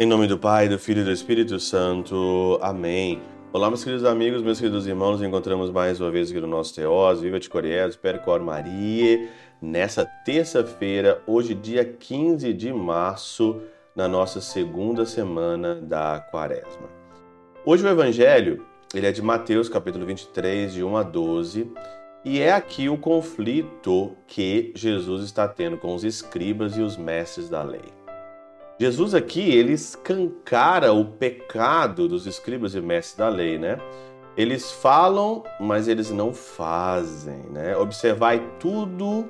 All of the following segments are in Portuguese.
Em nome do Pai, do Filho e do Espírito Santo. Amém. Olá, meus queridos amigos, meus queridos irmãos, nos encontramos mais uma vez aqui no nosso Teós, Viva de Coriés, Percor Maria, nessa terça-feira, hoje dia 15 de março, na nossa segunda semana da quaresma. Hoje o Evangelho, ele é de Mateus, capítulo 23, de 1 a 12, e é aqui o conflito que Jesus está tendo com os escribas e os mestres da lei. Jesus aqui, ele escancara o pecado dos escribas e mestres da lei, né? Eles falam, mas eles não fazem, né? Observai tudo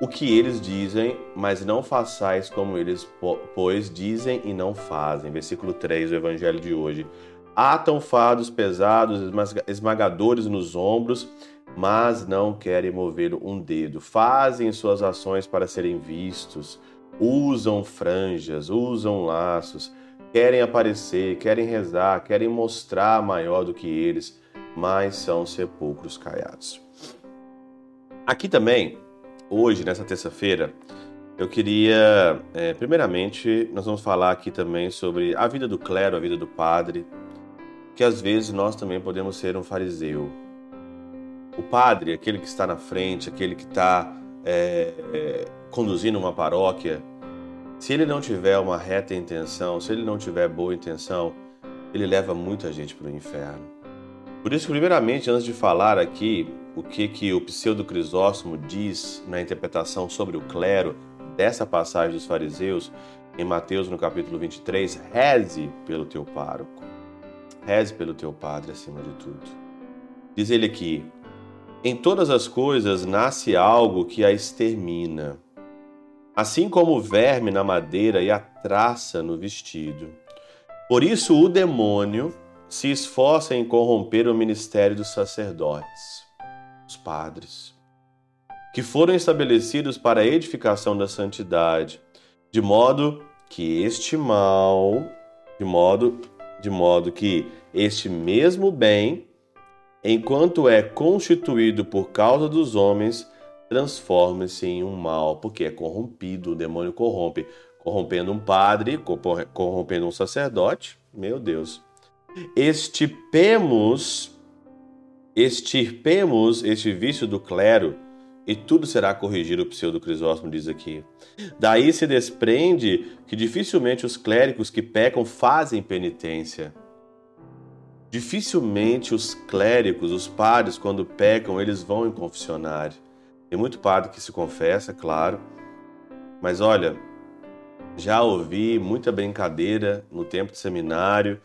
o que eles dizem, mas não façais como eles, pois dizem e não fazem. Versículo 3 do evangelho de hoje. Atam fardos pesados, esmagadores nos ombros, mas não querem mover um dedo. Fazem suas ações para serem vistos usam franjas, usam laços, querem aparecer, querem rezar, querem mostrar maior do que eles, mas são sepulcros caiados. Aqui também, hoje, nessa terça-feira, eu queria, é, primeiramente, nós vamos falar aqui também sobre a vida do clero, a vida do padre, que às vezes nós também podemos ser um fariseu. O padre, aquele que está na frente, aquele que está é, é, conduzindo uma paróquia, se ele não tiver uma reta intenção, se ele não tiver boa intenção, ele leva muita gente para o inferno. Por isso, primeiramente, antes de falar aqui o que, que o pseudo Crisóstomo diz na interpretação sobre o clero dessa passagem dos fariseus, em Mateus no capítulo 23, reze pelo teu pároco, reze pelo teu padre acima de tudo. Diz ele aqui, em todas as coisas nasce algo que a extermina, assim como o verme na madeira e a traça no vestido. Por isso o demônio se esforça em corromper o ministério dos sacerdotes, os padres, que foram estabelecidos para a edificação da santidade, de modo que este mal, de modo de modo que este mesmo bem enquanto é constituído por causa dos homens, transforma-se em um mal, porque é corrompido, o demônio corrompe, corrompendo um padre, corrompendo um sacerdote. Meu Deus. Estipemos, extirpemos este vício do clero e tudo será corrigido, o pseudo Crisóstomo diz aqui. Daí se desprende que dificilmente os clérigos que pecam fazem penitência. Dificilmente os clérigos, os padres, quando pecam, eles vão em confessionário. Tem muito padre que se confessa, claro, mas olha, já ouvi muita brincadeira no tempo de seminário,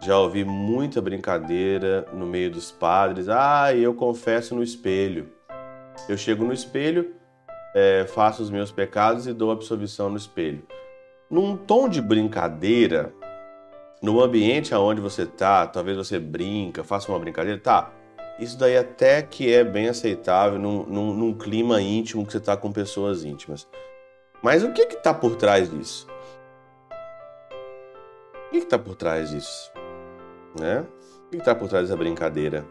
já ouvi muita brincadeira no meio dos padres. Ah, eu confesso no espelho. Eu chego no espelho, é, faço os meus pecados e dou absolvição no espelho. Num tom de brincadeira, no ambiente aonde você tá, talvez você brinca, faça uma brincadeira, tá? Isso daí até que é bem aceitável num, num, num clima íntimo que você tá com pessoas íntimas. Mas o que que tá por trás disso? O que que tá por trás disso? Né? O que que tá por trás dessa brincadeira?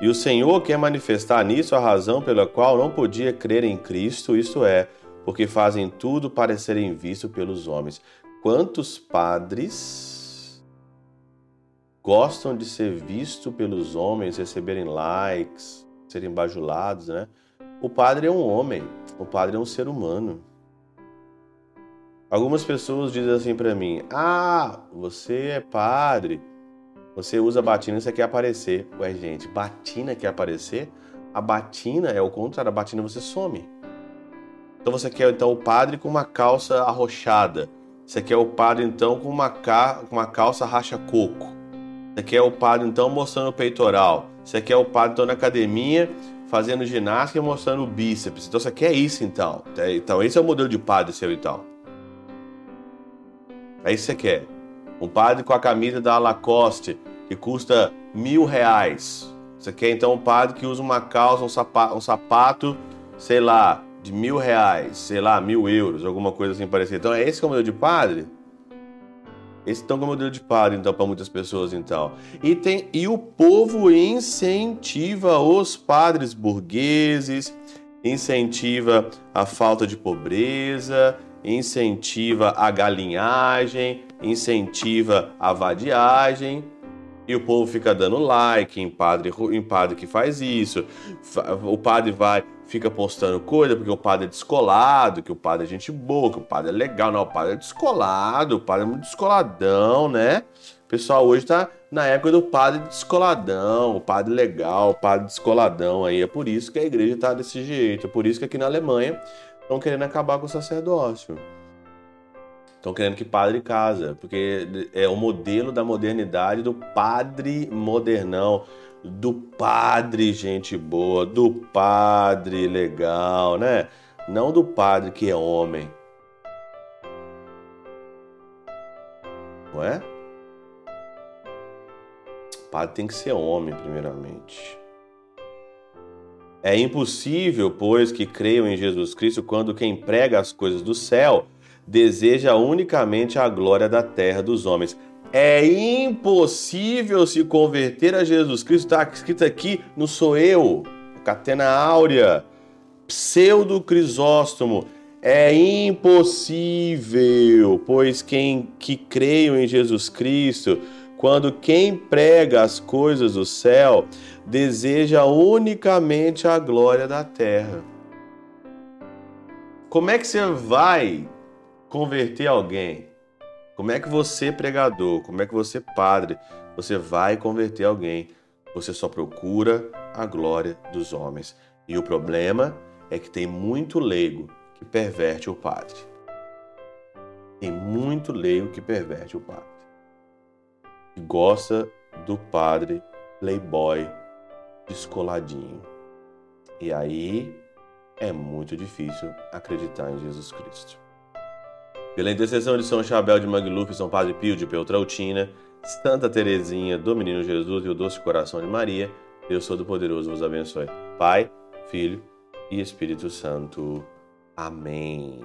E o Senhor quer manifestar nisso a razão pela qual não podia crer em Cristo, isto é, porque fazem tudo para serem vistos pelos homens. Quantos padres gostam de ser visto pelos homens, receberem likes, serem bajulados, né? O padre é um homem, o padre é um ser humano. Algumas pessoas dizem assim para mim: "Ah, você é padre, você usa batina você quer aparecer". Ué, gente, batina quer aparecer? A batina é o contrário, a batina você some. Então você quer então o padre com uma calça arrochada. Você quer o padre então com uma, ca... com uma calça racha coco. Você quer o padre então mostrando o peitoral. Você quer o padre então na academia fazendo ginástica e mostrando o bíceps. Então você quer isso então. É, então esse é o modelo de padre seu então. É isso que você quer. Um padre com a camisa da Lacoste que custa mil reais. Você quer então um padre que usa uma calça, um sapato, um sapato sei lá, de mil reais, sei lá, mil euros, alguma coisa assim parecida. Então é esse que é o modelo de padre? Esse então é o modelo de padre, então, para muitas pessoas, então. E, tem, e o povo incentiva os padres burgueses, incentiva a falta de pobreza, incentiva a galinhagem, incentiva a vadiagem. E o povo fica dando like em padre, em padre que faz isso. O padre vai, fica postando coisa porque o padre é descolado, que o padre é gente boa, que o padre é legal. Não, o padre é descolado, o padre é muito descoladão, né? O pessoal hoje tá na época do padre descoladão, o padre legal, o padre descoladão aí. É por isso que a igreja tá desse jeito. É por isso que aqui na Alemanha estão querendo acabar com o sacerdócio. Estão querendo que padre casa, porque é o modelo da modernidade do padre modernão, do padre gente boa, do padre legal, né? Não do padre que é homem. Não é? O padre tem que ser homem, primeiramente. É impossível, pois, que creiam em Jesus Cristo quando quem prega as coisas do céu deseja unicamente a glória da terra dos homens. É impossível se converter a Jesus Cristo, está escrito aqui no Sou Eu, Catena Áurea, Pseudo Crisóstomo. É impossível, pois quem que creio em Jesus Cristo, quando quem prega as coisas do céu, deseja unicamente a glória da terra. Como é que você vai converter alguém? Como é que você, pregador, como é que você, padre, você vai converter alguém? Você só procura a glória dos homens. E o problema é que tem muito leigo que perverte o padre. Tem muito leigo que perverte o padre. Que gosta do padre playboy descoladinho. E aí é muito difícil acreditar em Jesus Cristo. Pela intercessão de São Chabel de Mangluf, São Padre Pio de Peltrautina, Santa Teresinha do Menino Jesus e o Doce Coração de Maria, Deus Todo-Poderoso vos abençoe. Pai, Filho e Espírito Santo. Amém.